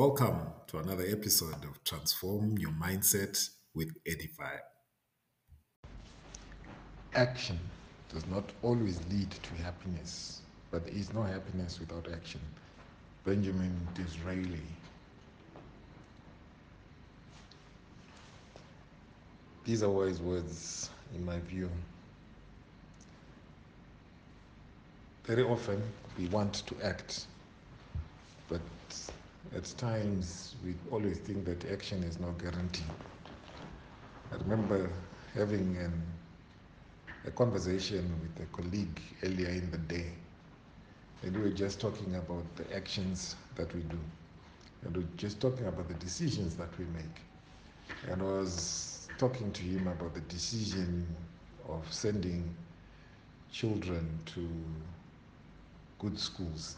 Welcome to another episode of Transform Your Mindset with Edify. Action does not always lead to happiness, but there is no happiness without action. Benjamin Disraeli. These are wise words, in my view. Very often we want to act, but at times we always think that action is no guarantee. I remember having an, a conversation with a colleague earlier in the day, and we were just talking about the actions that we do, and we were just talking about the decisions that we make. And I was talking to him about the decision of sending children to good schools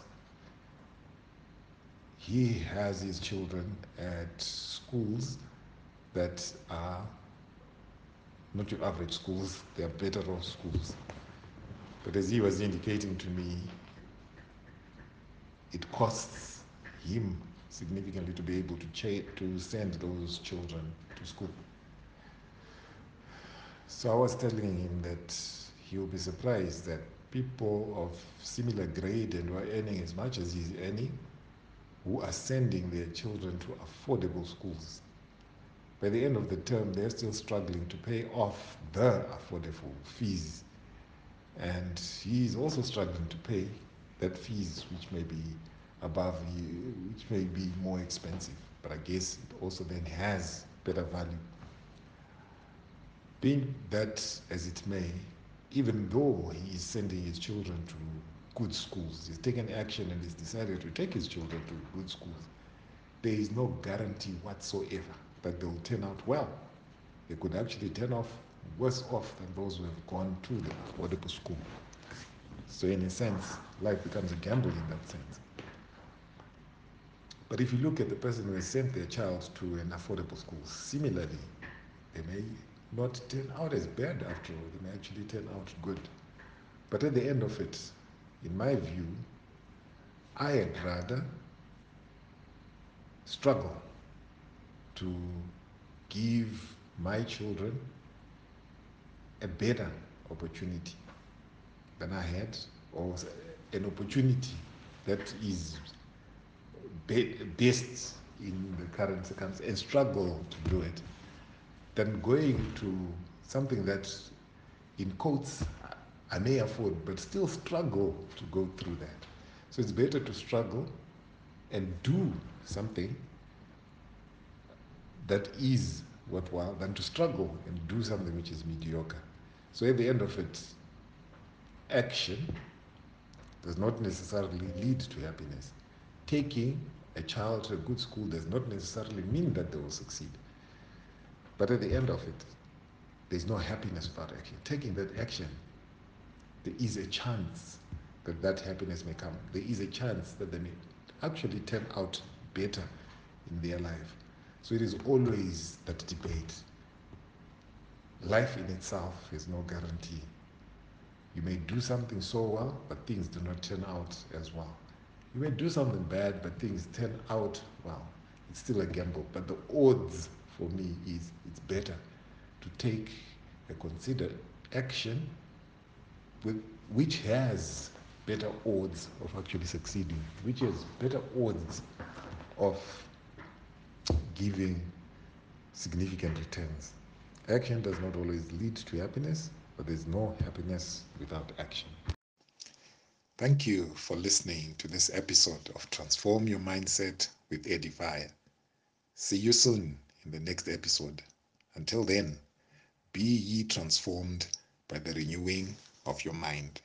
he has his children at schools that are not your average schools, they are better off schools. But as he was indicating to me, it costs him significantly to be able to, cha- to send those children to school. So I was telling him that he will be surprised that people of similar grade and who are earning as much as he's earning who are sending their children to affordable schools. By the end of the term, they're still struggling to pay off the affordable fees. And he is also struggling to pay that fees, which may be above, which may be more expensive. But I guess it also then has better value. Being that as it may, even though he is sending his children to good schools. He's taken action and he's decided to take his children to good schools. There is no guarantee whatsoever that they will turn out well. They could actually turn off worse off than those who have gone to the affordable school. So, in a sense, life becomes a gamble in that sense. But if you look at the person who has sent their child to an affordable school, similarly, they may not turn out as bad after all. They may actually turn out good. But at the end of it, in my view, I had rather struggle to give my children a better opportunity than I had, or an opportunity that is best in the current circumstances, and struggle to do it, than going to something that, in quotes, I may afford, but still struggle to go through that. So it's better to struggle and do something that is worthwhile than to struggle and do something which is mediocre. So at the end of it, action does not necessarily lead to happiness. Taking a child to a good school does not necessarily mean that they will succeed. But at the end of it, there's no happiness without action. Taking that action there is a chance that that happiness may come. There is a chance that they may actually turn out better in their life. So it is always that debate. Life in itself is no guarantee. You may do something so well, but things do not turn out as well. You may do something bad, but things turn out well. It's still a gamble, but the odds for me is it's better to take a considered action which has better odds of actually succeeding, which has better odds of giving significant returns. Action does not always lead to happiness, but there's no happiness without action. Thank you for listening to this episode of Transform Your Mindset with Edify. See you soon in the next episode. Until then, be ye transformed by the renewing of your mind.